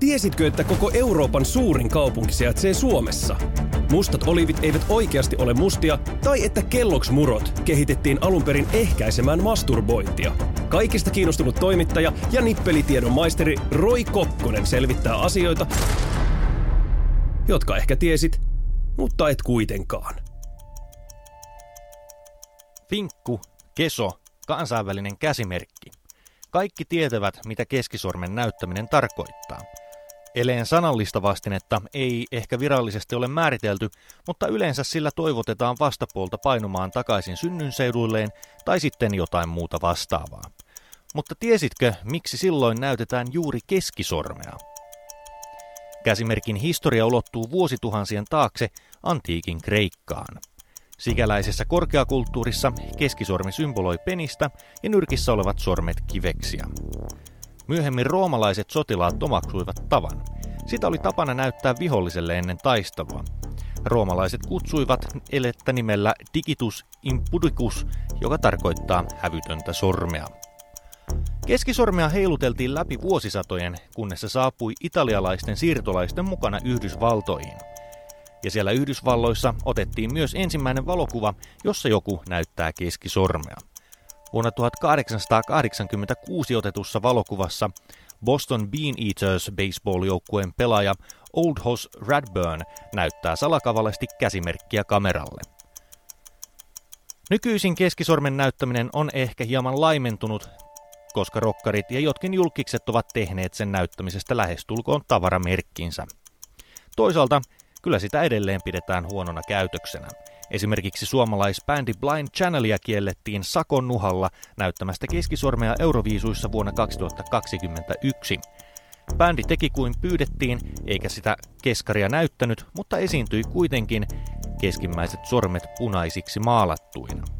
Tiesitkö, että koko Euroopan suurin kaupunki sijaitsee Suomessa? Mustat olivit eivät oikeasti ole mustia, tai että Kelloks murot kehitettiin alun perin ehkäisemään masturbointia. Kaikista kiinnostunut toimittaja ja nippelitiedon maisteri Roy Kokkonen selvittää asioita, jotka ehkä tiesit, mutta et kuitenkaan. Finkku, keso, kansainvälinen käsimerkki. Kaikki tietävät, mitä keskisormen näyttäminen tarkoittaa. Eleen sanallista vastinetta ei ehkä virallisesti ole määritelty, mutta yleensä sillä toivotetaan vastapuolta painumaan takaisin synnynseuduilleen tai sitten jotain muuta vastaavaa. Mutta tiesitkö, miksi silloin näytetään juuri keskisormea? Käsimerkin historia ulottuu vuosituhansien taakse antiikin Kreikkaan. Sikäläisessä korkeakulttuurissa keskisormi symboloi penistä ja nyrkissä olevat sormet kiveksiä. Myöhemmin roomalaiset sotilaat omaksuivat tavan. Sitä oli tapana näyttää viholliselle ennen taistelua. Roomalaiset kutsuivat elettä nimellä digitus impudicus, joka tarkoittaa hävytöntä sormea. Keskisormea heiluteltiin läpi vuosisatojen, kunnes se saapui italialaisten siirtolaisten mukana Yhdysvaltoihin. Ja siellä Yhdysvalloissa otettiin myös ensimmäinen valokuva, jossa joku näyttää keskisormea. Vuonna 1886 otetussa valokuvassa Boston Bean Eaters baseball-joukkueen pelaaja Old Hoss Radburn näyttää salakavallisesti käsimerkkiä kameralle. Nykyisin keskisormen näyttäminen on ehkä hieman laimentunut, koska rokkarit ja jotkin julkikset ovat tehneet sen näyttämisestä lähestulkoon tavaramerkkinsä. Toisaalta kyllä sitä edelleen pidetään huonona käytöksenä. Esimerkiksi suomalaisbändi Blind Channelia kiellettiin sakon nuhalla näyttämästä keskisormea Euroviisuissa vuonna 2021. Bändi teki kuin pyydettiin, eikä sitä keskaria näyttänyt, mutta esiintyi kuitenkin keskimmäiset sormet punaisiksi maalattuina.